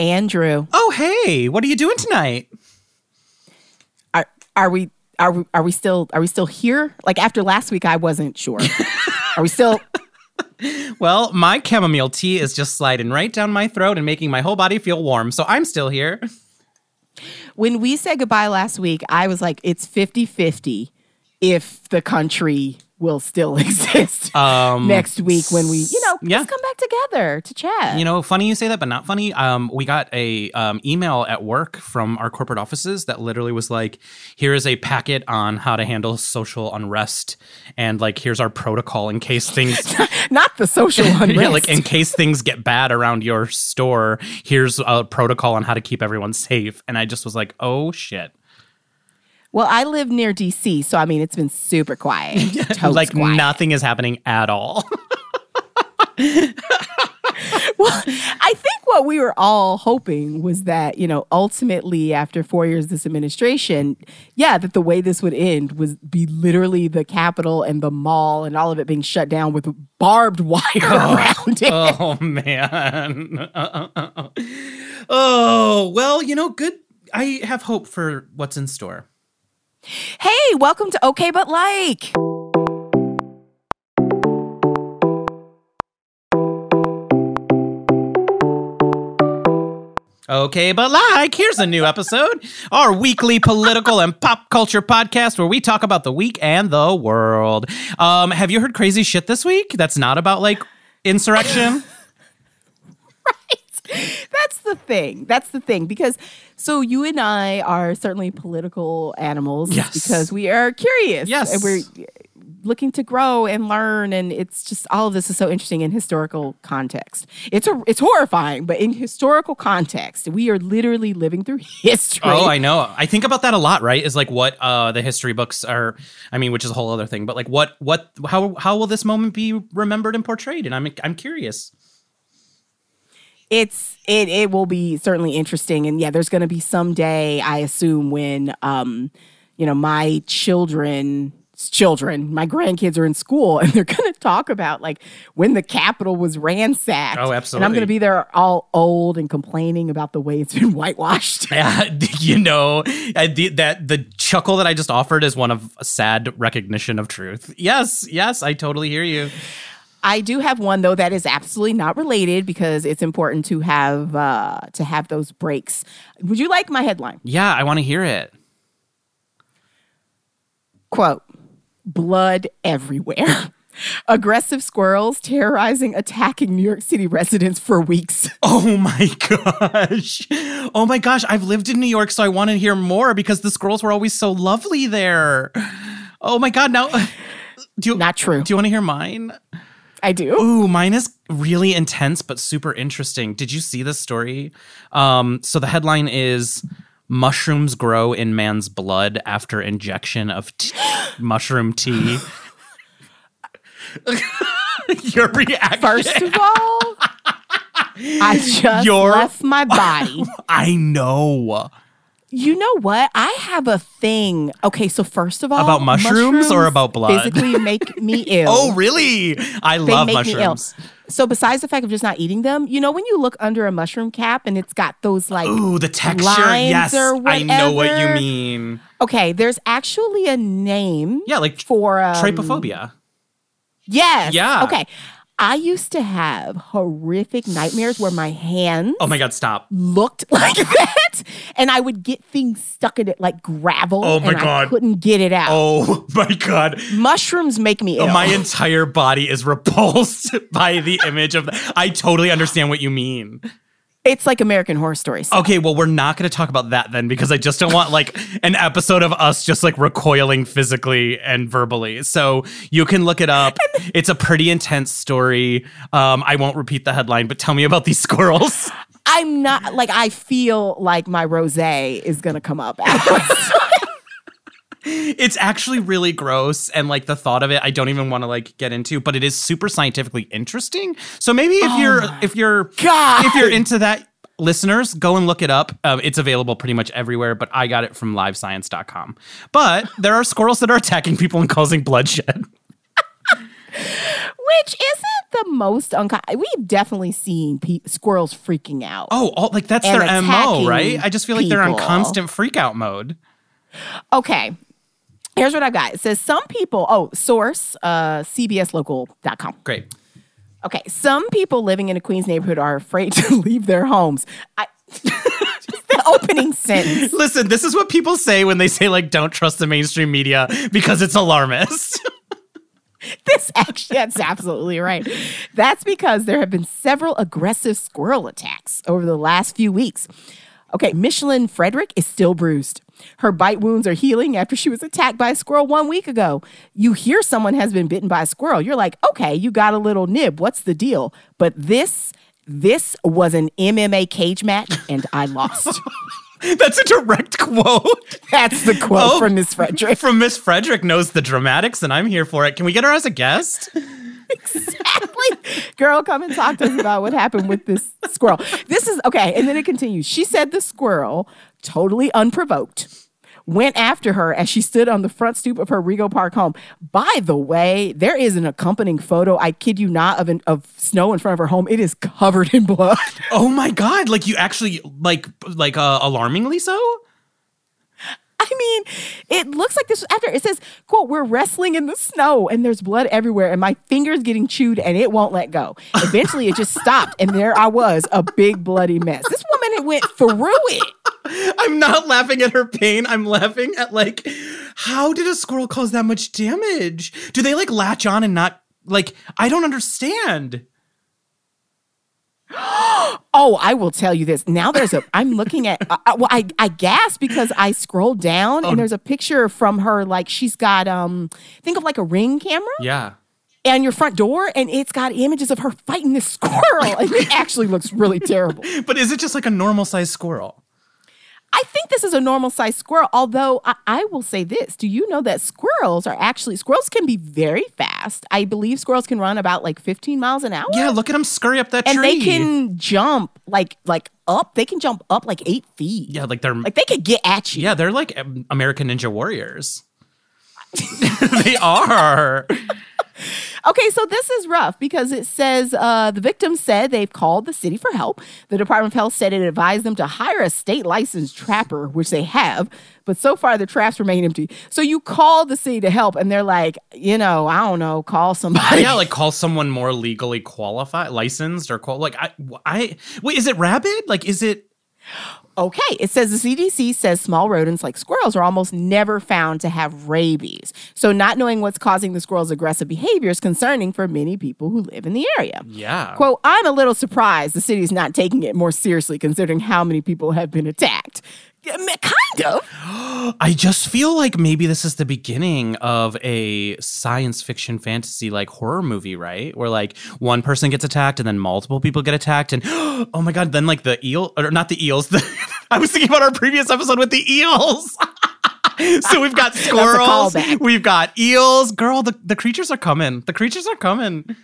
Andrew. Oh, hey, what are you doing tonight? Are are we are we are we still are we still here? Like after last week I wasn't sure. are we still Well, my chamomile tea is just sliding right down my throat and making my whole body feel warm, so I'm still here. When we said goodbye last week, I was like it's 50-50 if the country will still exist Um, next week when we, you know, yeah. just come back together to chat. You know, funny you say that, but not funny. Um, we got a um, email at work from our corporate offices that literally was like, "Here is a packet on how to handle social unrest, and like here's our protocol in case things, not the social unrest. yeah, like in case things get bad around your store. Here's a protocol on how to keep everyone safe." And I just was like, "Oh shit!" Well, I live near DC, so I mean it's been super quiet. Like quiet. nothing is happening at all. Well, I think what we were all hoping was that, you know, ultimately after four years of this administration, yeah, that the way this would end was be literally the Capitol and the mall and all of it being shut down with barbed wire oh, around it. oh man. oh well, you know, good. I have hope for what's in store. Hey, welcome to Okay But Like. Okay, but like, here's a new episode, our weekly political and pop culture podcast where we talk about the week and the world. Um, have you heard crazy shit this week? That's not about like insurrection. That's the thing. That's the thing. Because so you and I are certainly political animals Yes. because we are curious. Yes. And we're looking to grow and learn. And it's just all of this is so interesting in historical context. It's a it's horrifying, but in historical context, we are literally living through history. Oh, I know. I think about that a lot, right? Is like what uh the history books are I mean, which is a whole other thing, but like what what how how will this moment be remembered and portrayed? And I'm I'm curious. It's it it will be certainly interesting and yeah there's going to be some day i assume when um you know my children children my grandkids are in school and they're going to talk about like when the capitol was ransacked Oh, absolutely and i'm going to be there all old and complaining about the way it's been whitewashed Yeah, you know, the, that the chuckle that I just offered is one of sad recognition of truth. Yes, yes, I totally hear you. I do have one though that is absolutely not related because it's important to have uh to have those breaks would you like my headline Yeah, I want to hear it. quote blood everywhere aggressive squirrels terrorizing attacking new york city residents for weeks Oh my gosh. Oh my gosh, I've lived in New York, so I want to hear more because the squirrels were always so lovely there. Oh my god, now do you not true do you want to hear mine? I do Ooh, mine is really intense but super interesting. Did you see this story? Um, so the headline is Mushrooms grow in man's blood after injection of t- mushroom tea. Your reaction. first of all i just Your- left my body I know. You know what i have a thing okay so first of all About mushrooms or about blood? physically make me ill Oh, really? I they love mushrooms. so besides the fact of just not eating them you know when you look under a mushroom cap and it's got those like Ooh, the texture. yes, I know what you mean. okay there's actually a name Yeah, like for um, trypophobia. Yes. Yeah. Okay. I used to have horrific nightmares where my hands Oh my god, stop. looked like that, and I would get things stuck in it like gravel. Oh my and I God. couldn't get it out. Oh my god. Mushrooms make me oh, ill. My entire body is repulsed by the image of I totally understand what you mean. It's like American Horror Stories. Okay, well, we're not going to talk about that then because I just don't want like an episode of us just like recoiling physically and verbally. So you can look it up. It's a pretty intense story. Um, I won't repeat the headline, but tell me about these squirrels. I'm not like I feel like my rosé is gonna come up. it's actually really gross and like the thought of it I don't even want to like get into, but it is super scientifically interesting. So maybe if you're if you're God. if you're into that listeners go and look it up um, it's available pretty much everywhere but i got it from livescience.com but there are squirrels that are attacking people and causing bloodshed Which isn't the most uncommon. We've definitely seen pe- squirrels freaking out. Oh, all, like that's their MO, right? I just feel like they're on constant freak out mode. Okay. Here's what I've got. It says some people, oh, source, uh, cbslocal.com. Great. Okay. Some people living in a Queens neighborhood are afraid to leave their homes. I, just the opening sentence. Listen, this is what people say when they say like don't trust the mainstream media because it's alarmist. This actually, that's absolutely right. That's because there have been several aggressive squirrel attacks over the last few weeks. Okay, Michelin Frederick is still bruised. Her bite wounds are healing after she was attacked by a squirrel one week ago. You hear someone has been bitten by a squirrel. You're like, okay, you got a little nib. What's the deal? But this, this was an MMA cage match, and I lost. That's a direct quote That's the quote Oh. from Miss Frederick. from Miss Frederick knows the dramatics, and I'm here for it. Can we get her as a guest? Exactly. Girl, come and talk to us about what happened with this squirrel. This is okay. And then it continues. She said the squirrel, totally unprovoked, went after her as she stood on the front stoop of her Rego Park home. By the way, there is an accompanying photo, I kid you not, of, an, of snow in front of her home. It is covered in blood. Oh my god! Like you actually like like uh, alarmingly so. I mean, it looks like this was after it says, quote, we're wrestling in the snow and there's blood everywhere and my finger's getting chewed and it won't let go. Eventually it just stopped and there I was, a big bloody mess. This woman went through it. I'm not laughing at her pain. I'm laughing at like, how did a squirrel cause that much damage? Do they like latch on and not like? I don't understand. Oh, I will tell you this. Now there's a. I'm looking at. Uh, uh, well, I I gasped because I scrolled down and there's a picture from her. Like she's got um, think of like a ring camera Yeah. on your front door, and it's got images of her fighting this squirrel, and it actually looks really terrible. But is it just like a normal sized squirrel? I think this is a normal sized squirrel. Although I, I will say this: Do you know that squirrels are actually squirrels can be very fast? I believe squirrels can run about like 15 miles an hour. Yeah, look at them scurry up that and tree. And they can jump like like up. They can jump up like eight feet. Yeah, like they're Like they could get at you. yeah, they're like um, American Ninja Warriors. they are. Okay, so this is rough because it says uh, the victim said they've called the city for help. The Department of Health said it advised them to hire a state licensed trapper, which they have, but so far the traps remain empty. So you call the city to help, and they're like, you know, I don't know, call somebody. yeah, like call someone more legally qualified, licensed, or qual- like I, I wait. Is it rabid? Like, is it? Okay, it says the CDC says small rodents like squirrels are almost never found to have rabies. So, not knowing what's causing the squirrel's aggressive behavior is concerning for many people who live in the area. Yeah. Quote, I'm a little surprised the city's not taking it more seriously considering how many people have been attacked. Ma- Kind of. I just feel like maybe this is the beginning of a science fiction fantasy like horror movie, right? Where like one person gets attacked and then multiple people get attacked and oh my god, then like the eel or not the eels. The, I was thinking about our previous episode with the eels. so we've got squirrels, we've got eels. Girl, the, the creatures are coming. The creatures are coming.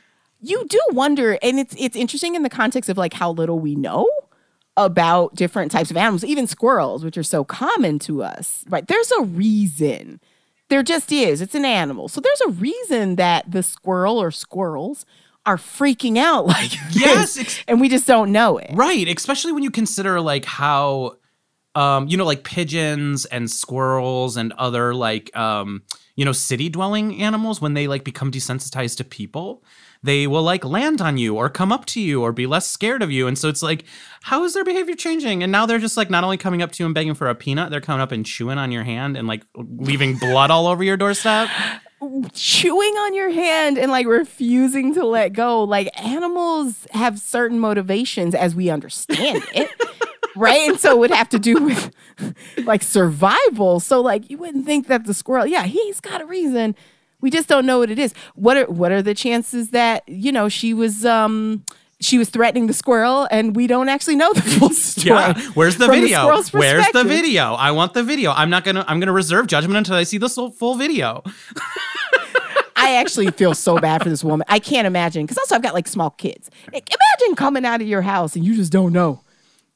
You do wonder, and it's it's interesting in the context of like how little we know about different types of animals, even squirrels, which are so common to us. Right. There's a reason. There just is. It's an animal. So there's a reason that the squirrel or squirrels are freaking out like Yes, ex- and we just don't know it. Right, especially when you consider like how um you know like pigeons and squirrels and other like um you know city dwelling animals when they like become desensitized to people they will like land on you or come up to you or be less scared of you and so it's like how is their behavior changing and now they're just like not only coming up to you and begging for a peanut they're coming up and chewing on your hand and like leaving blood all over your doorstep chewing on your hand and like refusing to let go. Like animals have certain motivations as we understand it. right? And so it would have to do with like survival. So like you wouldn't think that the squirrel, yeah, he's got a reason. We just don't know what it is. What are what are the chances that, you know, she was um she was threatening the squirrel and we don't actually know the full story. yeah where's the video squirrel's where's the video i want the video i'm not gonna i'm gonna reserve judgment until i see the full video I actually feel so bad for this woman. I can't imagine because also I've got like small kids. Imagine coming out of your house and you just don't know.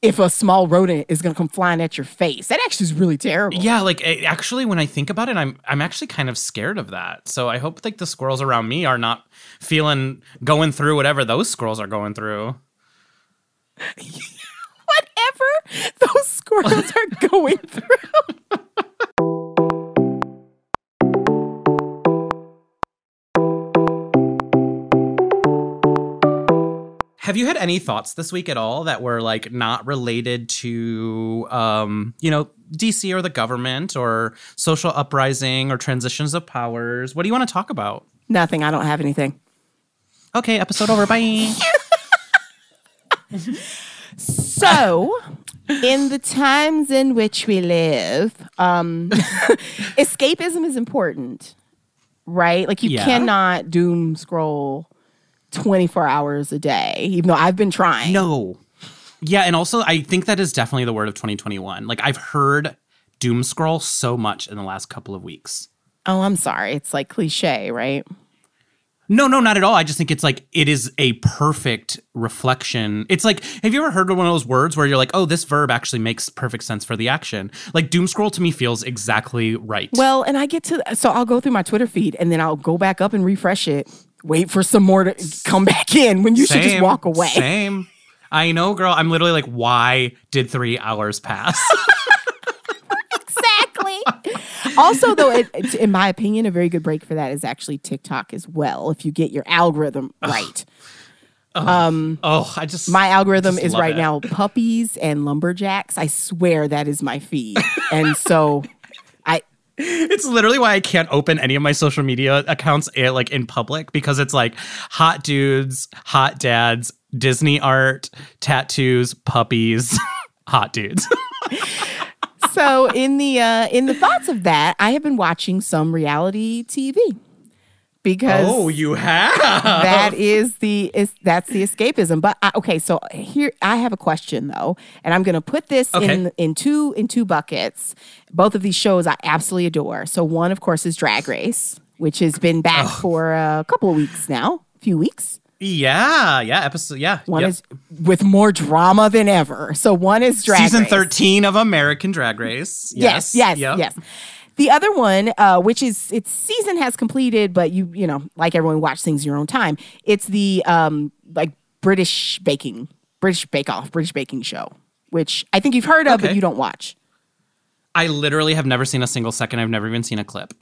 If a small rodent is going to come flying at your face. That actually is really terrible. Yeah, like it, actually, when I think about it, I'm I'm actually kind of scared of that. So I hope like the squirrels around me are not feeling going through whatever those squirrels are going through. Whatever those squirrels are going through. Have you had any thoughts this week at all that were like not related to, um, you know, DC or the government or social uprising or transitions of powers? What do you want to talk about? Nothing. I don't have anything. Okay, episode over. Bye. So, in the times in which we live, um, escapism is important, right? Like, you Yeah. cannot doom scroll 24 hours a day, even though I've been trying. no. Yeah, and also I think that is definitely the word of 2021. Like I've heard doom scroll so much in the last couple of weeks. Oh, I'm sorry. It's like cliche, right? No, no, not at all. I just think it's like it is a perfect reflection. It's like, have you ever heard of one of those words where you're like, oh, this verb actually makes perfect sense for the action? Like doom scroll to me feels exactly right. Well, and I get to, so I'll go through my Twitter feed and then I'll go back up and refresh it, wait for some more to come back in when you should just walk away. Same. I know, girl. I'm literally like, why did three hours pass? exactly. also, though, it, it's- in my opinion, a very good break for that is actually TikTok as well. If you get your algorithm right, um, oh, I just my algorithm just is right it. now puppies and lumberjacks. I swear that is my feed, and so I. It's literally why I can't open any of my social media accounts eh, like in public because it's like hot dudes, hot dads, Disney art, tattoos, puppies, hot dudes. So in the uh, in the thoughts of that, I have been watching some reality TV because Oh, you have. that is the is that's the escapism. But I, okay, so here I have a question though, and I'm going to put this in Okay. in two in two buckets. Both of these shows I absolutely adore. So one, of course, is Drag Race, which has been back for a couple of weeks now, a few weeks. Yeah, yeah, episode yeah. One yep. is with more drama than ever. So one is Drag race. season Race. 13 of American Drag Race. Yes, Yes. yes, yep. yes. The other one, uh, which is its season has completed, but you you know, like everyone, watch things your own time. It's the um like British baking, British Bake Off, British baking show, which I think you've heard of, but you don't watch. I literally have never seen a single second. I've never even seen a clip.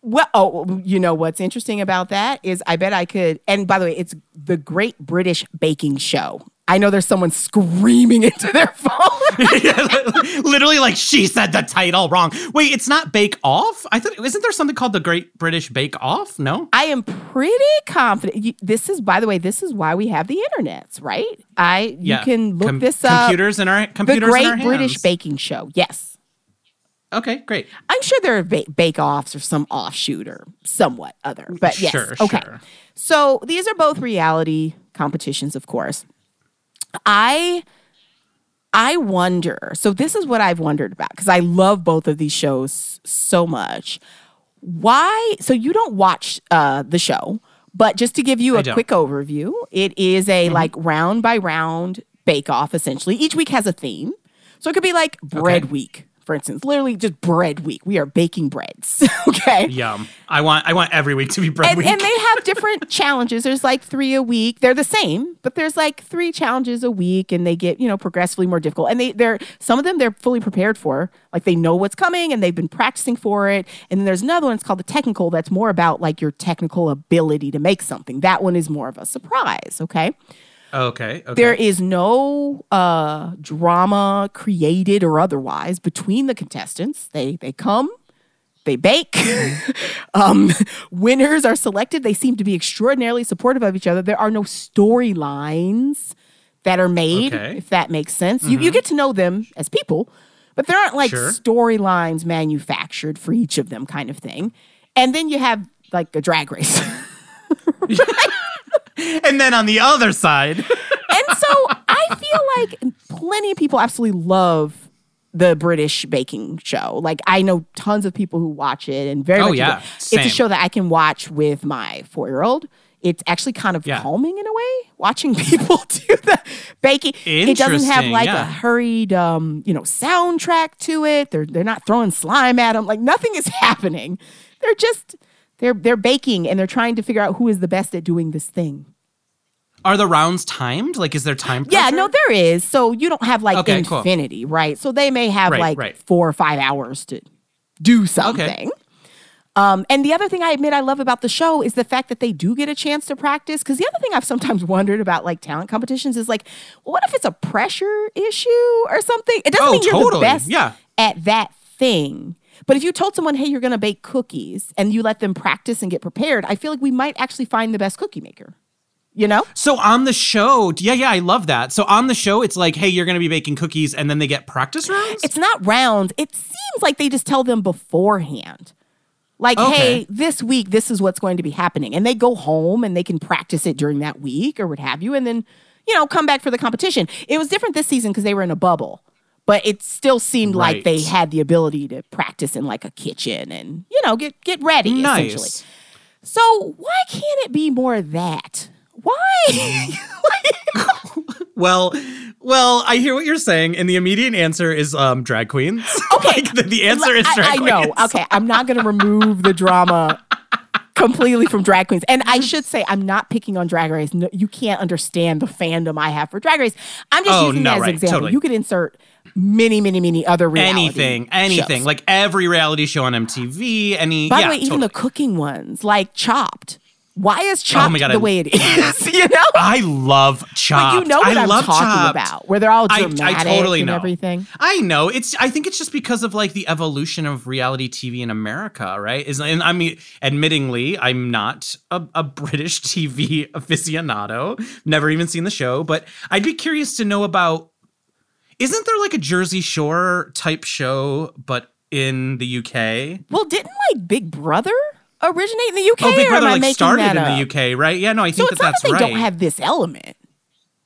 Well, oh, you know what's interesting about that is I bet I could. And by the way, it's the Great British Baking Show. I know there's someone screaming into their phone. literally, like she said the title wrong. Wait, it's not Bake Off. I thought isn't there something called the Great British Bake Off? No. I am pretty confident. This is, by the way, this is why we have the internets, right? I you Yeah. can look Com- this up. Computers in our the computers in our Great British. Baking Show. Yes, Okay, great. I'm sure there are ba- bake offs or some offshoot or somewhat other. But yes, Sure, okay. sure. So these are both reality competitions, of course. I I wonder. So this is what I've wondered about because I love both of these shows so much. Why? So you don't watch uh, the show, but just to give you a quick overview, it is a like round by round bake off. Essentially, each week has a theme. So it could be like bread Okay. week, for instance. Literally, just bread week. We are baking breads. okay. Yum. I want I want every week to be bread And, week. and they have different challenges. There's like three a week. They're the same, but there's like three challenges a week, and they get you know progressively more difficult. And they they're some of them they're fully prepared for, like they know what's coming and they've been practicing for it. And then there's another one. It's called the technical. That's more about like your technical ability to make something. That one is more of a surprise. Okay. Okay. Okay. There is no uh, drama created or otherwise between the contestants. They they come, they bake. um, winners are selected. They seem to be extraordinarily supportive of each other. There are no storylines that are made, Okay. if that makes sense. You you get to know them as people, but there aren't like Sure. storylines manufactured for each of them, kind of thing. And then you have like a drag race. and then on the other side, and so I feel like plenty of people absolutely love the British baking show. Like I know tons of people who watch it and very Oh, much. yeah. It's a show that I can watch with my four year old it's actually kind of Yeah. calming in a way watching people do the baking. It doesn't have like yeah. a hurried, um, you know, soundtrack to it. They're they're not throwing slime at them. Like nothing is happening. They're just they're they're baking and they're trying to figure out who is the best at doing this thing. Are the rounds timed? Like, is there time? Yeah, no, there is. So you don't have like Okay, cool. infinity, right? So they may have Right, like right. four or five hours to do something. Um, and the other thing I admit I love about the show is the fact that they do get a chance to practice. Because the other thing I've sometimes wondered about like talent competitions is like, well, what if it's a pressure issue or something? It doesn't Oh, mean you're totally. the best Yeah. at that thing. But if you told someone, hey, you're going to bake cookies and you let them practice and get prepared, I feel like we might actually find the best cookie maker. You know? So on the show, yeah, yeah, I love that. So on the show, it's like, hey, you're going to be baking cookies, and then they get practice rounds. It's not rounds. It seems like they just tell them beforehand. Like, Okay. hey, this week, this is what's going to be happening. And they go home and they can practice it during that week or what have you. And then, you know, come back for the competition. It was different this season because they were in a bubble, but it still seemed like they had the ability to practice in like a kitchen and, you know, get, get ready essentially. nice. So why can't it be more that? Why? Well, well, I hear what you're saying, and the immediate answer is um, drag queens. Okay. Like, the, the answer is drag I queens. I know. Okay, I'm not going to remove the drama completely from drag queens. And I should say, I'm not picking on Drag Race. No, you can't understand the fandom I have for Drag Race. I'm just Oh, using no, that as right, an example. totally. You could insert many, many, many other reality Anything, anything, shows. like every reality show on MTV. Any, By yeah, the way, even the cooking ones, like Chopped. Why is oh Chopped my God, the I- way it is? you know. I love But Chopped. you know what I am love talking Chopped. about, where they're all I- I totally and know. everything. I know it's. I think it's just because of like the evolution of reality TV in America, right? Is and I mean, admittingly, I'm not a, a British TV aficionado. Never even seen the show, but I'd be curious to know about. Isn't there like a Jersey Shore type show, but in the UK? Well, didn't like Big Brother originate in the UK? Oh, Big Brother like started in up? the UK, right? Yeah, no, I So think it's that not that's that they right. don't have this element.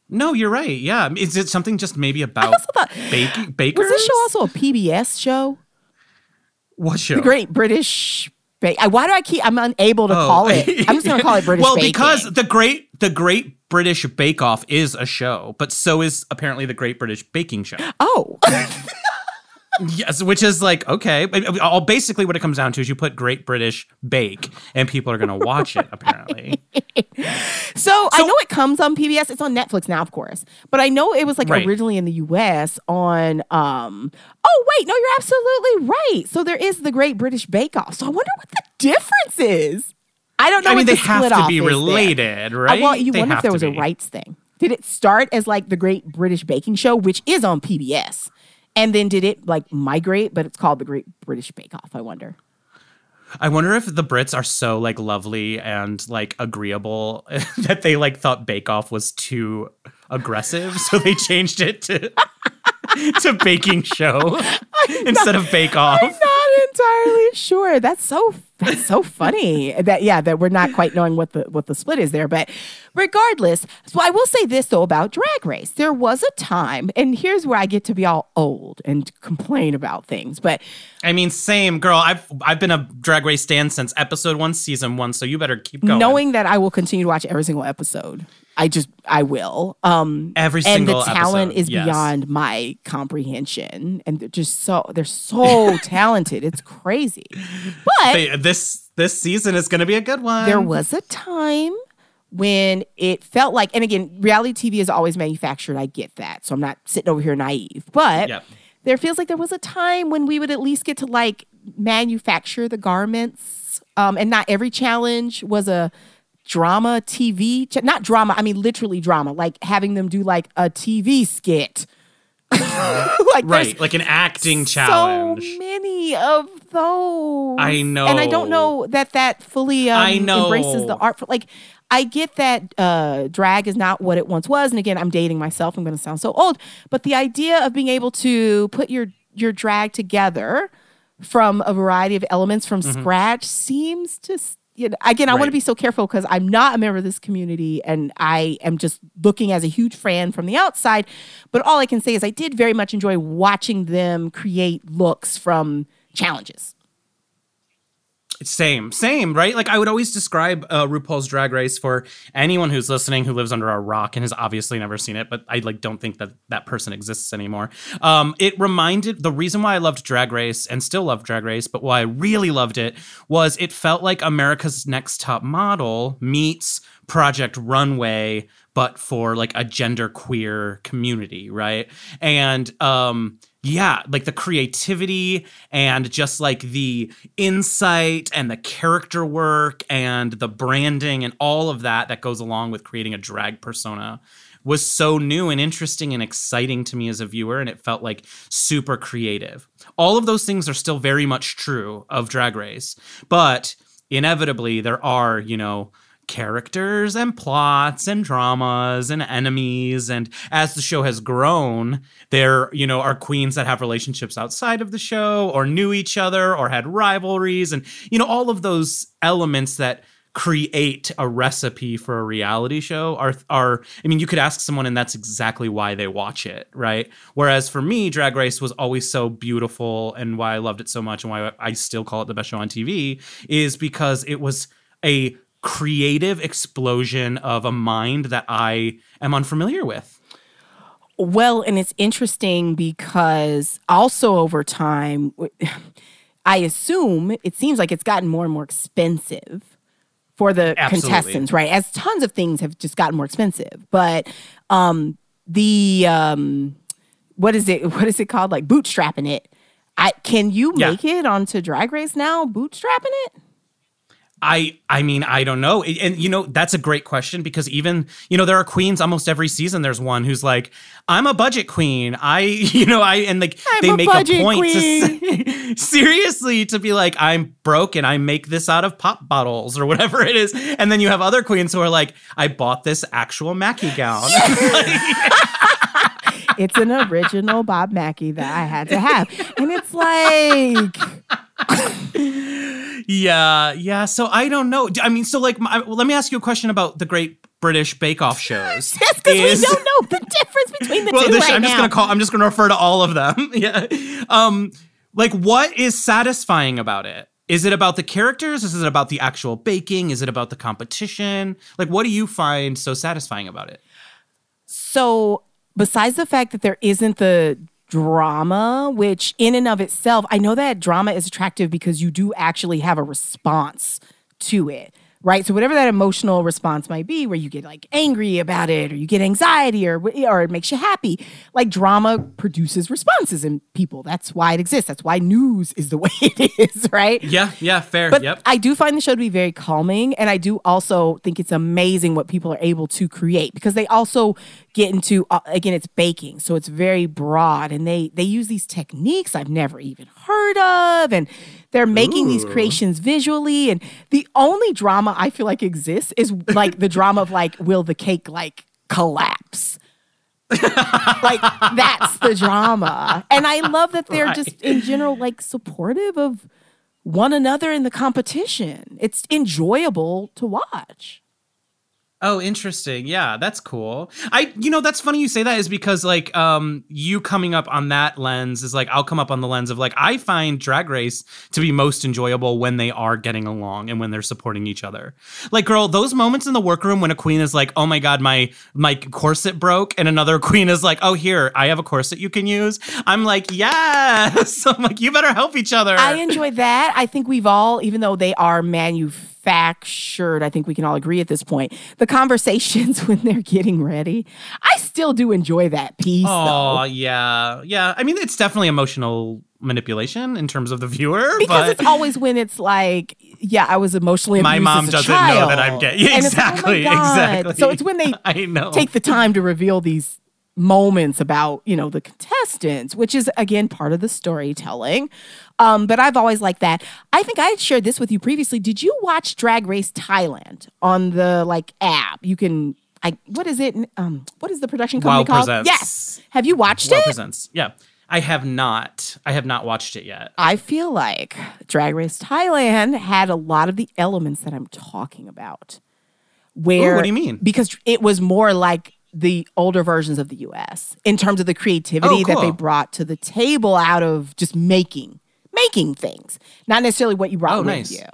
no, you're right. Yeah, is it something just maybe about thought- baking? Bakers? Was this show also a PBS show? what show? The Great British. Why do I keep? I'm unable to Oh. call it. I'm just going to call it British. well, Baking. because the great the Great British Bake Off is a show, but so is apparently the Great British Baking Show. oh, yes, which is like okay, all basically what it comes down to is you put Great British Bake, and people are going to watch it. Apparently, so, I know it comes on PBS. It's on Netflix now, of course, but I know it was like Right. originally in the US on. um Oh wait, no, you're absolutely right. So there is the Great British Bake Off. So I wonder what the difference is. I don't know. I mean they the have to be there. related, Uh, right? well, you They wonder if there was a rights thing. Did it start as like the Great British Baking Show, which is on PBS, and then did it like migrate? But it's called the Great British Bake Off. I wonder. I wonder if the Brits are so like lovely and like agreeable that they like thought Bake Off was too aggressive, so they changed it to to baking show instead of Bake Off. I'm not entirely sure. That's so that's so funny. That yeah, that we're not quite knowing what the what the split is there. But regardless, so I will say this though about Drag Race. There was a time, and here's where I get to be all old and complain about things. But I mean, same girl. I've I've been a Drag Race stan since episode one, season one. So you better keep going. knowing that I will continue to watch every single episode, I just I will. Um Every and the single talent episode, is yes. beyond my comprehension. And they're just so they're so talented. It's crazy. But Hey, this this season is going to be a good one. there was a time when it felt like, and again, reality TV is always manufactured. I get that. So I'm not sitting over here naive, but Yep. there feels like there was a time when we would at least get to like manufacture the garments. Um, and not every challenge was a drama TV, ch- not drama, I mean literally drama, like having them do like a TV skit. like right, like an acting challenge. so many of those. I know, and I don't know. that that fully um, I know. embraces the art. For, like, I get that uh, drag is not what it once was, and again, I'm dating myself. I'm going to sound so old, but the idea of being able to put your your drag together from a variety of elements from scratch seems to. You know, again, I want to. Be so careful because I'm not a member of this community and I am just looking as a huge fan from the outside. But all I can say is I did very much enjoy watching them create looks from challenges. Same, same, right? Like I would always describe uh, RuPaul's Drag Race for anyone who's listening who lives under a rock and has obviously never seen it, but I like don't think that that person exists anymore. Um, it reminded the reason why I loved Drag Race and still love Drag Race, but why I really loved it was it felt like America's Next Top Model meets Project Runway, but for like a gender queer community, right? And um yeah, like the creativity and just like the insight and the character work and the branding and all of that that goes along with creating a drag persona was so new and interesting and exciting to me as a viewer and it felt like super creative. All of those things are still very much true of Drag Race, but inevitably there are, you know, characters and plots and dramas and enemies and as the show has grown there you know are queens that have relationships outside of the show or knew each other or had rivalries and you know all of those elements that create a recipe for a reality show are are I mean you could ask someone and that's exactly why they watch it, right? Whereas for me Drag Race was always so beautiful and why I loved it so much and why I still call it the best show on TV is because it was a creative explosion of a mind that I am unfamiliar with. Well, and it's interesting because also over time, I assume it seems like it's gotten more and more expensive for the Absolutely. contestants, right? As tons of things have just gotten more expensive. But um the um what is it what is it called? Like bootstrapping it. I can you yeah. make it onto drag race now, bootstrapping it? I I mean I don't know. And you know that's a great question because even you know there are queens almost every season. There's one who's like I'm a budget queen. I you know I and like I'm they a make a point to seriously to be like I'm broke and I make this out of pop bottles or whatever it is. And then you have other queens who are like I bought this actual Mackie gown. It's an original Bob Mackie that I had to have. And it's like yeah, yeah. So I don't know. I mean, so like, my, well, let me ask you a question about the Great British Bake Off shows. yes, because we don't know the difference between the well, two. This, right I'm just now. gonna call. I'm just gonna refer to all of them. yeah. Um, like, what is satisfying about it? Is it about the characters? Is it about the actual baking? Is it about the competition? Like, what do you find so satisfying about it? So, besides the fact that there isn't the drama, which in and of itself, I know that drama is attractive because you do actually have a response to it right? So whatever that emotional response might be, where you get like angry about it, or you get anxiety, or or it makes you happy, like drama produces responses in people. That's why it exists. That's why news is the way it is, right? Yeah, yeah, fair. But yep. I do find the show to be very calming, and I do also think it's amazing what people are able to create because they also get into uh, again it's baking so it's very broad and they they use these techniques i've never even heard of and they're making Ooh. these creations visually, and the only drama I feel like exists is like the drama of like, will the cake like collapse? like that's the drama. And I love that they're right. just in general like supportive of one another in the competition. It's enjoyable to watch. Oh, interesting. Yeah, that's cool. I you know, that's funny you say that is because like um you coming up on that lens is like I'll come up on the lens of like I find drag race to be most enjoyable when they are getting along and when they're supporting each other. Like girl, those moments in the workroom when a queen is like, "Oh my god, my my corset broke," and another queen is like, "Oh, here, I have a corset you can use." I'm like, "Yes." I'm like, "You better help each other." I enjoy that. I think we've all even though they are manufactured manufactured. I think we can all agree at this point. The conversations when they're getting ready, I still do enjoy that piece. Oh, yeah. Yeah. I mean, it's definitely emotional manipulation in terms of the viewer. Because it's always when it's like, yeah, I was emotionally My mom doesn't child. know that I'm gay. Yeah, exactly. Like, oh exactly. So it's when they I know. take the time to reveal these moments about you know the contestants which is again part of the storytelling um, but i've always liked that i think i had shared this with you previously did you watch drag race thailand on the like app you can i what is it um what is the production company wow called presents. yes have you watched wow it presents yeah I have not. I have not watched it yet. I feel like Drag Race Thailand had a lot of the elements that I'm talking about. Where Ooh, what do you mean? Because it was more like the older versions of the US in terms of the creativity oh, cool. that they brought to the table out of just making making things, not necessarily what you brought oh, with nice. you.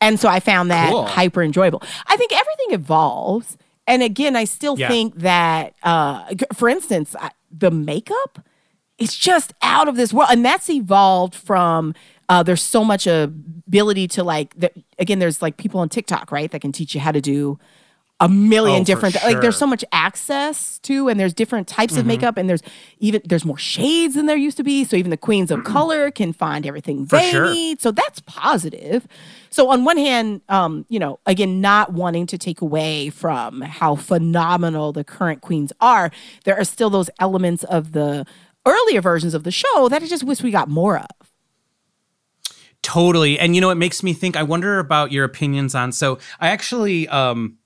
And so I found that Cool. hyper enjoyable. I think everything evolves. And again, I still Yeah. think that, uh, for instance, I, the makeup, it's just out of this world. And that's evolved from, uh, there's so much ability to like, the, again, there's like people on TikTok, right, that can teach you how to do a million Oh, for different like there's so much access to and there's different types Mm-hmm. of makeup and there's even there's more shades than there used to be so even the queens of color can find everything they sure. need so that's positive so on one hand um you know again not wanting to take away from how phenomenal the current queens are there are still those elements of the earlier versions of the show that i just wish we got more of Totally. And you know, it makes me think, I wonder about your opinions on so I actually um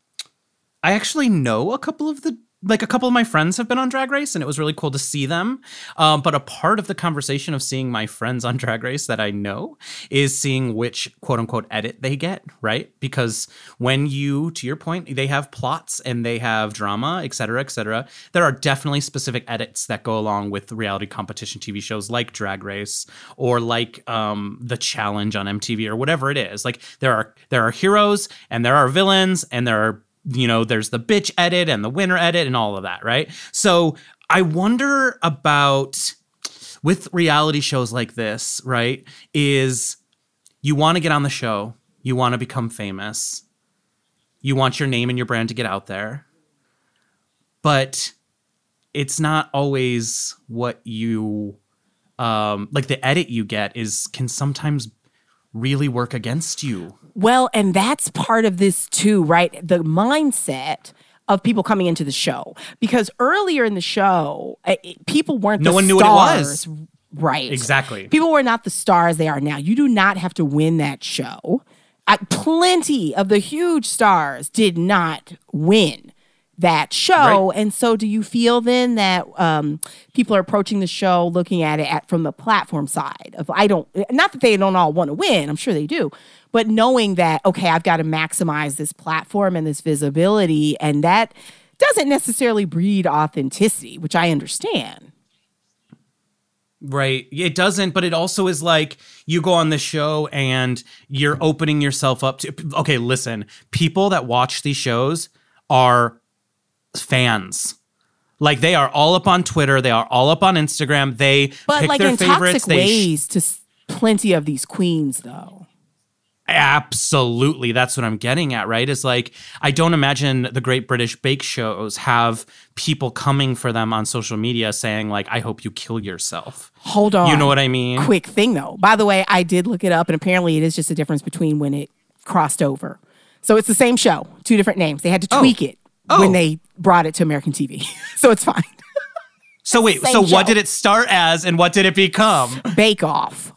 I actually know a couple of the like a couple of my friends have been on Drag Race and it was really cool to see them. Um, but a part of the conversation of seeing my friends on Drag Race that I know is seeing which quote unquote edit they get, right? Because when you, to your point, they have plots and they have drama, et cetera, et cetera. There are definitely specific edits that go along with reality competition TV shows like Drag Race or like um, The Challenge on MTV or whatever it is. Like there are there are heroes and there are villains and there are you know, there's the bitch edit and the winner edit and all of that, right? So I wonder about with reality shows like this, right? Is you want to get on the show, you want to become famous, you want your name and your brand to get out there, but it's not always what you um like the edit you get is can sometimes really work against you. Well, and that's part of this too, right? The mindset of people coming into the show because earlier in the show, uh, people weren't No one knew what it was. Right. Exactly. People were not the stars they are now. You do not have to win that show. Plenty of the huge stars did not win that show. Right. And so, do you feel then that um, people are approaching the show looking at it at, from the platform side of I don't, not that they don't all want to win, I'm sure they do, but knowing that, okay, I've got to maximize this platform and this visibility, and that doesn't necessarily breed authenticity, which I understand. Right. It doesn't, but it also is like you go on the show and you're opening yourself up to. Okay, listen, people that watch these shows are fans. Like they are all up on Twitter, they are all up on Instagram. They But pick like their in favorites. toxic they sh- ways to plenty of these queens, though. Absolutely. That's what I'm getting at, right? Is like, I don't imagine the Great British Bake Shows have people coming for them on social media saying, like, I hope you kill yourself. Hold on. You know what I mean? Quick thing though. By the way, I did look it up, and apparently it is just a difference between when it crossed over. So it's the same show, two different names. They had to oh. tweak it Oh. when they brought it to American TV. so it's fine. So, wait, Same so what did it start as and what did it become? Bake Off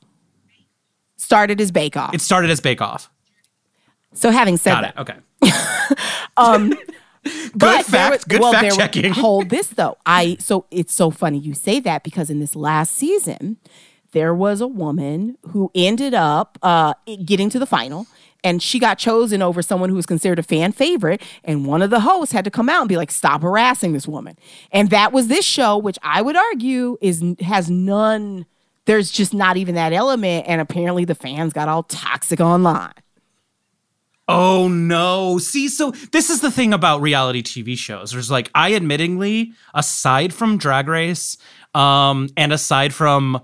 started as Bake Off. It started as Bake Off. so having said Got that, it. Okay. But there fact- was- good well, fact there was- checking. Hold this though. I so it's so funny you say that because in this last season, there was a woman who ended up uh, getting to the final. And she got chosen over someone who was considered a fan favorite. And one of the hosts had to come out and be like, stop harassing this woman. And that was this show, which I would argue is has none, there's just not even that element. And apparently the fans got all toxic online. Oh no. See, so this is the thing about reality TV shows. There's like I admittingly, aside from Drag Race, um, and aside from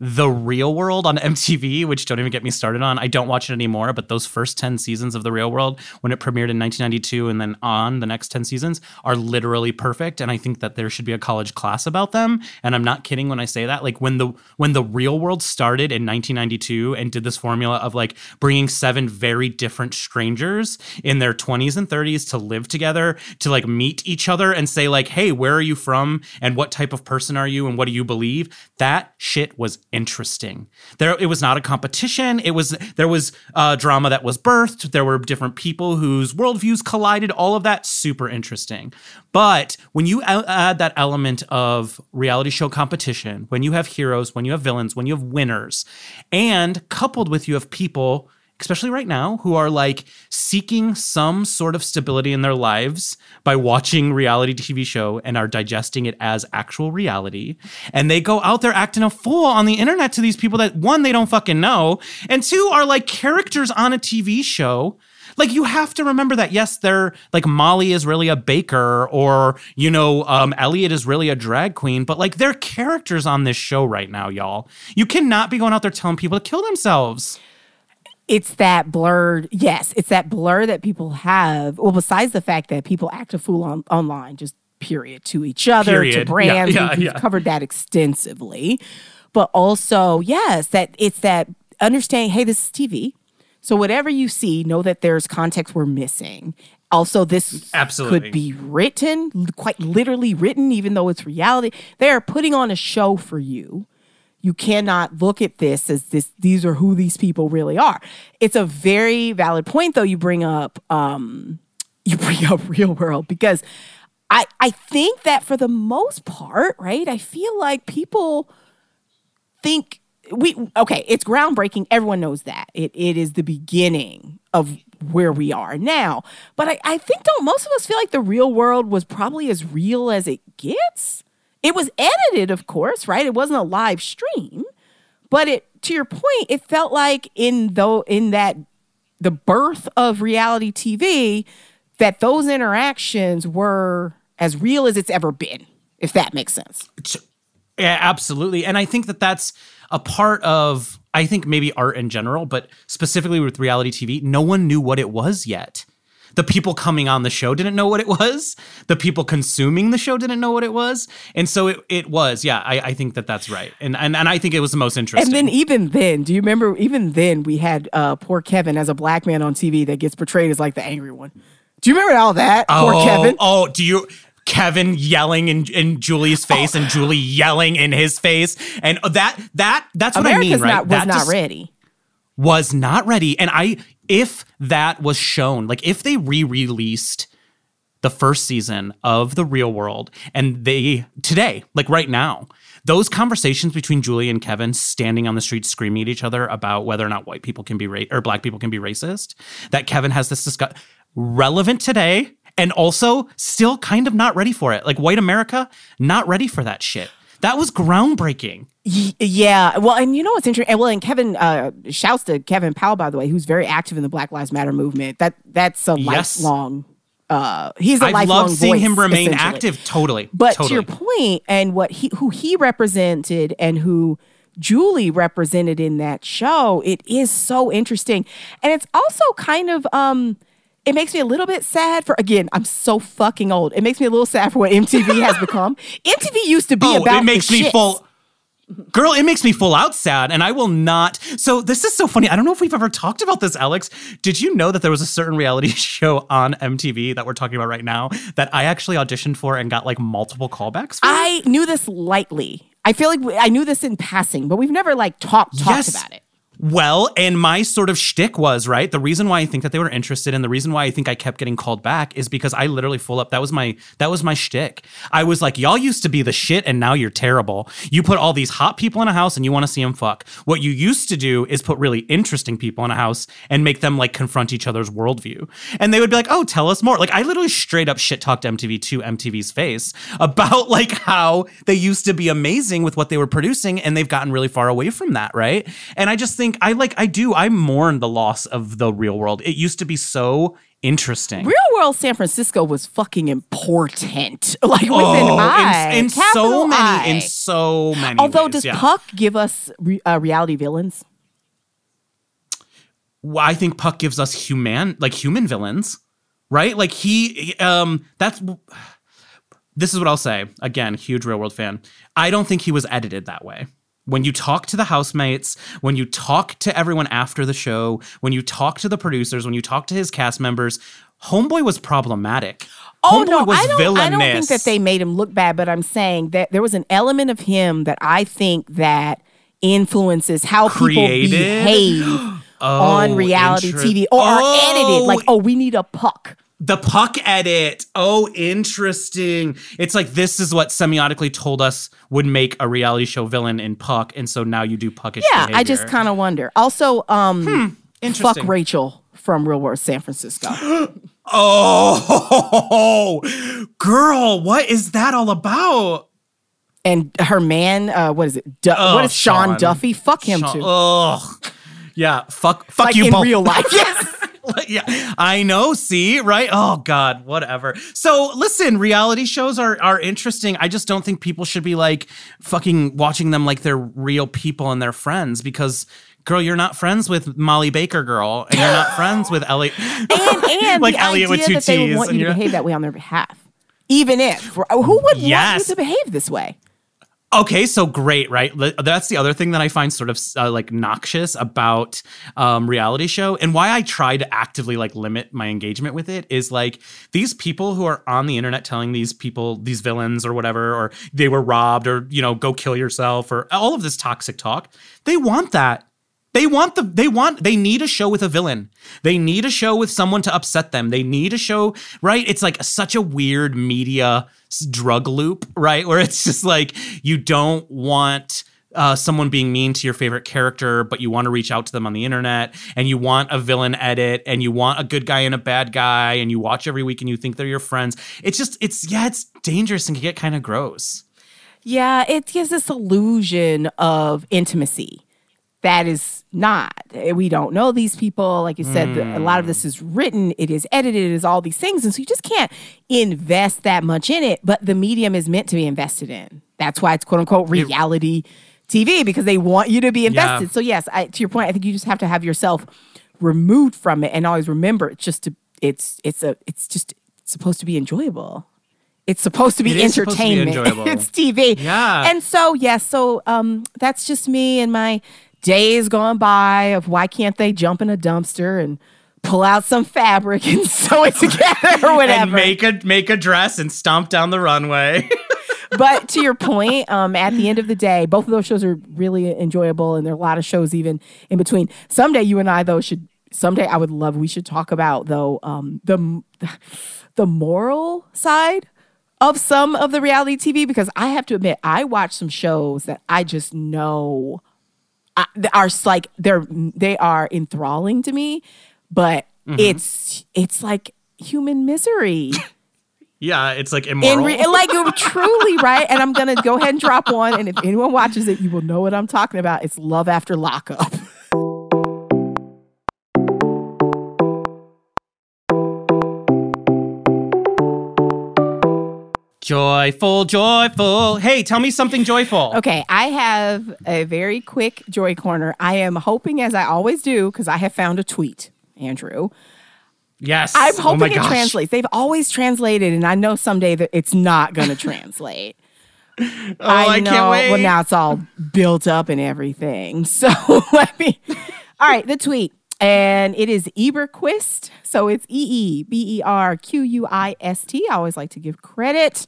the real world on MTV, which don't even get me started on. I don't watch it anymore, but those first 10 seasons of the real world, when it premiered in 1992 and then on the next 10 seasons, are literally perfect. And I think that there should be a college class about them. And I'm not kidding when I say that. Like when the when the real world started in 1992 and did this formula of like bringing seven very different strangers in their 20s and 30s to live together, to like meet each other and say like, "Hey, where are you from? And what type of person are you? And what do you believe?" That shit was interesting. There, it was not a competition. It was there was uh, drama that was birthed. There were different people whose worldviews collided. All of that super interesting. But when you add that element of reality show competition, when you have heroes, when you have villains, when you have winners, and coupled with you have people especially right now, who are like seeking some sort of stability in their lives by watching reality TV show and are digesting it as actual reality. And they go out there acting a fool on the internet to these people that one, they don't fucking know, and two, are like characters on a TV show. Like you have to remember that yes they're like molly is really a baker or you know um, elliot is really a drag queen but like they're characters on this show right now y'all. You cannot be going out there telling people to kill themselves it's that blurred yes it's that blur that people have well besides the fact that people act a fool on, online just period to each other Period. to brands Yeah, yeah, we've, yeah. covered that extensively but also yes that it's that understanding hey this is tv so whatever you see know that there's context we're missing also this Absolutely. could be written quite literally written even though it's reality they are putting on a show for you you cannot look at this as this these are who these people really are. It's a very valid point though you bring up um you bring up real world because i i think that for the most part right i feel like people think we okay it's groundbreaking. Everyone knows that. It, it is the beginning of where we are now. But I, I think don't most of us feel like the real world was probably as real as it gets it was edited of course right it wasn't a live stream but it to your point it felt like in though in that the birth of reality tv that those interactions were as real as it's ever been if that makes sense Yeah, absolutely. And I think that that's a part of, I think maybe art in general, but specifically with reality TV, no one knew what it was yet. The people coming on the show didn't know what it was. The people consuming the show didn't know what it was. And so it, it was, yeah, I, I think that that's right. And, and, and I think it was the most interesting. And then even then, do you remember? Even then, we had uh, poor Kevin as a black man on TV that gets portrayed as like the angry one. Do you remember all that? Poor oh, Kevin. Oh, do you? Kevin yelling in, in Julie's face and Julie yelling in his face. And that, that, that's what America's I mean, right? not was That not just- ready. Was not ready. And I, if that was shown, like if they re released the first season of The Real World and they, today, like right now, those conversations between Julie and Kevin standing on the street screaming at each other about whether or not white people can be ra- or black people can be racist, that Kevin has this discuss relevant today and also still kind of not ready for it. Like white America, not ready for that shit. That was groundbreaking. Yeah. Well, and you know what's interesting? Well, and Kevin uh, shouts to Kevin Powell, by the way, who's very active in the Black Lives Matter movement. That that's a Yes. lifelong. Uh, he's a I've lifelong loved seeing voice, him remain active. Totally. But totally. to your point, and what he who he represented and who Julie represented in that show, it is so interesting. And it's also kind of um it makes me a little bit sad for again, I'm so fucking old. It makes me a little sad for what MTV has become. MTV used to be oh, about it makes me shits. full. Girl, it makes me full out sad, and I will not. So this is so funny. I don't know if we've ever talked about this, Alex. Did you know that there was a certain reality show on MTV that we're talking about right now that I actually auditioned for and got like multiple callbacks for? I knew this lightly. I feel like I knew this in passing, but we've never like talked talked Yes. about it. Well, and my sort of shtick was right. The reason why I think that they were interested, and the reason why I think I kept getting called back, is because I literally full up. That was my that was my shtick. I was like, y'all used to be the shit, and now you're terrible. You put all these hot people in a house, and you want to see them fuck. What you used to do is put really interesting people in a house and make them like confront each other's worldview, and they would be like, oh, tell us more. Like I literally straight up shit talked MTV to MTV's face about like how they used to be amazing with what they were producing, and they've gotten really far away from that, right? And I just think I like I do I mourn the loss of the real world. It used to be so interesting. Real World San Francisco was fucking important. Like within oh, an in- in, so many I. in so many. Although, ways, does yeah. Puck give us re- uh, reality villains? Well, I think Puck gives us human like human villains, right? Like he um that's this is what I'll say. Again, huge real world fan. I don't think he was edited that way. When you talk to the housemates, when you talk to everyone after the show, when you talk to the producers, when you talk to his cast members, Homeboy was problematic. Oh Homeboy no, was I don't. villainous. I don't think that they made him look bad, but I'm saying that there was an element of him that I think that influences how Created? people behave oh, on Oh, reality inter- TV or are Oh, edited. Like, oh, we need a Puck. The puck edit. Oh, interesting. It's like this is what semiotically told us would make a reality show villain in Puck, and so now you do puckish. Yeah, I just kind of wonder. Also, um, Hmm. Interesting. Rachel from Real World San Francisco. Oh, girl, what is that all about? and her man, uh, what is it? Du- Oh, what is Sean, Sean. Duffy? Fuck him Sean- too. Ugh. Yeah, fuck, fuck like you in both. real life. Yes. yeah, I know. See, right? Oh God, whatever. So listen, reality shows are are interesting. I just don't think people should be like fucking watching them like they're real people and they're friends because. Girl, you're not friends with Molly Baker, girl, and you're not friends with Elliot. and and Like the Elliot with idea two that they would want you to behave that way on their behalf, even if who would Yes. want you to behave this way? Okay, so great, right? That's the other thing that I find sort of uh, like noxious about um, reality show, and why I try to actively like limit my engagement with it is like these people who are on the internet telling these people these villains or whatever, or they were robbed, or you know, go kill yourself, or all of this toxic talk. They want that. They want the they want they need a show with a villain. They need a show with someone to upset them. They need a show, right? It's like such a weird media drug loop, right? Where it's just like you don't want uh, someone being mean to your favorite character, but you want to reach out to them on the internet, and you want a villain edit, and you want a good guy and a bad guy, and you watch every week and you think they're your friends. It's just, it's yeah, it's dangerous and can get kind of gross. Yeah, it gives this illusion of intimacy. That is not. We don't know these people. Like you said, the- a lot of this is written, it is edited, it is all these things. And so you just can't invest that much in it. But the medium is meant to be invested in. That's why it's quote unquote reality TV because they want you to be invested. So, yes, I, to your point, I think you just have to have yourself removed from it and always remember it's just a, it's, it's a, it's just it's supposed to be enjoyable. It's supposed to be It supposed to be entertainment. it's TV. Yeah. And so, yes, so um, that's just me and my days gone by of why can't they jump in a dumpster and pull out some fabric and sew it together or whatever. And make a make a dress and stomp down the runway. but to your point, um, at the end of the day, both of those shows are really enjoyable, and there are a lot of shows even in between. Someday, you and I though should. Someday, I would love. We should talk about though um, the the moral side of some of the reality TV because I have to admit, I watch some shows that I just know I, are like they're they are enthralling to me, but mm-hmm. it's it's like human misery. yeah, it's like In immoral. re- like truly right and i'm gonna go ahead and drop one and if anyone watches it you will know what i'm talking about it's love after lockup Joyful, joyful. Hey, tell me something joyful. okay i have a very quick joy corner i am hoping as i always do because i have found a tweet andrew Yes. i'm oh hoping my it gosh. translates they've always translated and i know someday that it's not gonna translate Oh, I, know. can't wait. Well, now it's all built up and everything. So let me. All right, the tweet. And it is Eberquist. So it's E E B E R Q U I S T. I always like to give credit.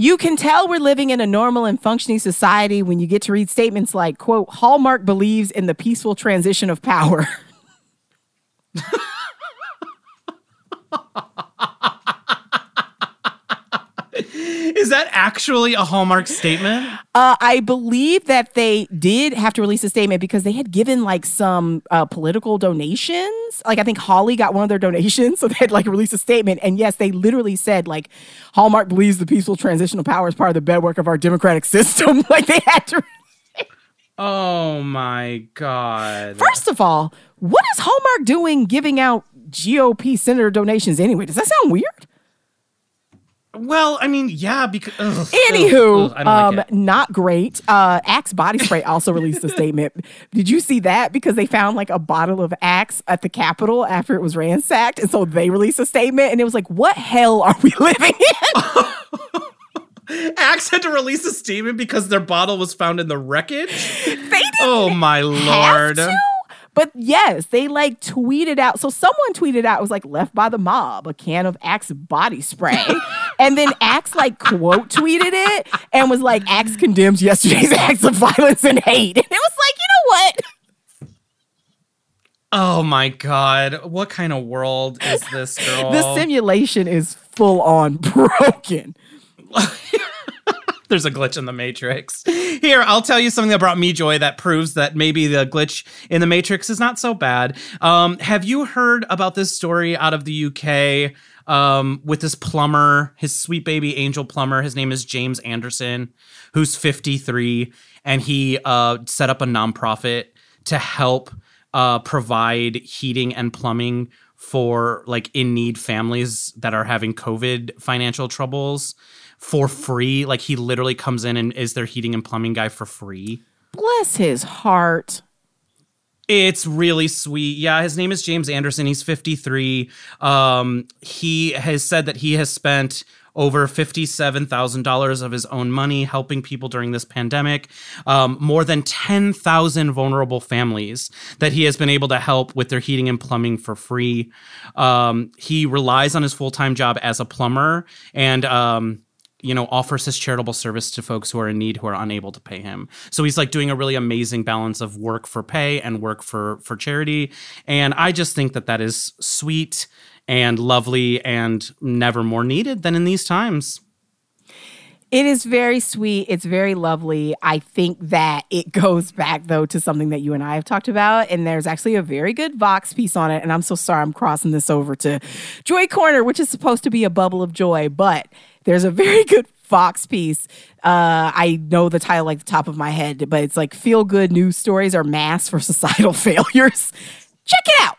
You can tell we're living in a normal and functioning society when you get to read statements like, quote, Hallmark believes in the peaceful transition of power. Is that actually a Hallmark statement? Uh, I believe that they did have to release a statement because they had given like some uh, political donations. Like I think Hawley got one of their donations, so they had like released a statement. And yes, they literally said like Hallmark believes the peaceful transition of power is part of the bedwork of our democratic system. like they had to. Oh my god. First of all, what is Hallmark doing giving out GOP senator donations anyway? Does that sound weird? Well, I mean, yeah, because ugh, Anywho, ugh, I don't um, like not great. Uh, Axe body spray also released a statement. Did you see that? Because they found like a bottle of Axe at the Capitol after it was ransacked, and so they released a statement, and it was like, "What hell are we living in?" Axe had to release a statement because their bottle was found in the wreckage. they didn't Oh my have lord. to. But yes, they like tweeted out. So someone tweeted out it was like left by the mob, a can of Axe body spray. and then Axe like quote tweeted it and was like, Axe condemns yesterday's acts of violence and hate. And it was like, you know what? Oh my god. What kind of world is this girl? The simulation is full on broken. There's a glitch in the Matrix. Here, I'll tell you something that brought me joy that proves that maybe the glitch in the Matrix is not so bad. Um, have you heard about this story out of the UK um, with this plumber, his sweet baby angel plumber? His name is James Anderson, who's 53, and he uh, set up a nonprofit to help uh, provide heating and plumbing for like in need families that are having COVID financial troubles for free. Like he literally comes in and is their heating and plumbing guy for free. Bless his heart. It's really sweet. Yeah, his name is James Anderson. He's 53. Um, he has said that he has spent over $57,000 of his own money helping people during this pandemic. Um, more than 10,000 vulnerable families that he has been able to help with their heating and plumbing for free. Um, he relies on his full time job as a plumber and um, you know offers his charitable service to folks who are in need who are unable to pay him so he's like doing a really amazing balance of work for pay and work for for charity and i just think that that is sweet and lovely and never more needed than in these times It is very sweet. It's very lovely. I think that it goes back though to something that you and I have talked about, and there's actually a very good Vox piece on it. And I'm so sorry I'm crossing this over to Joy Corner, which is supposed to be a bubble of joy, but there's a very good Vox piece. Uh, I know the title like the top of my head, but it's like feel good news stories are mass for societal failures. Check it out.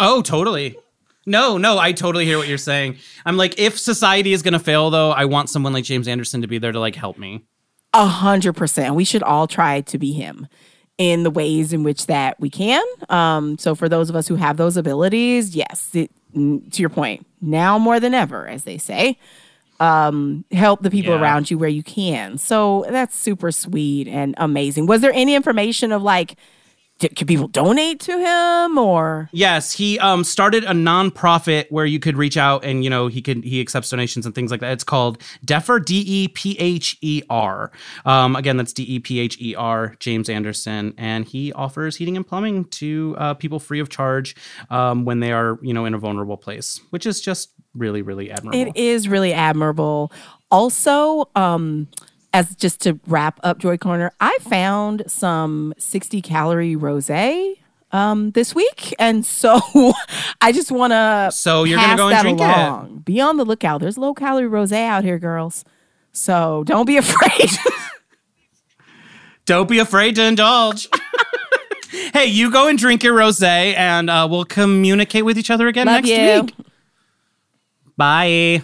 oh totally no no i totally hear what you're saying i'm like if society is going to fail though i want someone like james anderson to be there to like help me A hundred percent. We should all try to be him in the ways in which that we can. Um, so for those of us who have those abilities, yes, it, to your point, now more than ever, as they say, um, help the people Yeah. around you where you can. So that's super sweet and amazing. Was there any information of like, d- can people donate to him or? Yes, he um started a nonprofit where you could reach out and you know he could he accepts donations and things like that. It's called DEPHER D E P H E R. Um, again, that's D E P H E R. James Anderson, and he offers heating and plumbing to uh, people free of charge um, when they are you know in a vulnerable place, which is just really really admirable. It is really admirable. Also, um, as just to wrap up Joy Corner, I found some 60 calorie rose um, this week. And so I just want to So you're gonna go and drink it. Be on the lookout. There's low calorie rose out here, girls. So don't be afraid. Don't be afraid to indulge. hey, you go and drink your rosé, and uh, we'll communicate with each other again Love next you. week. Bye.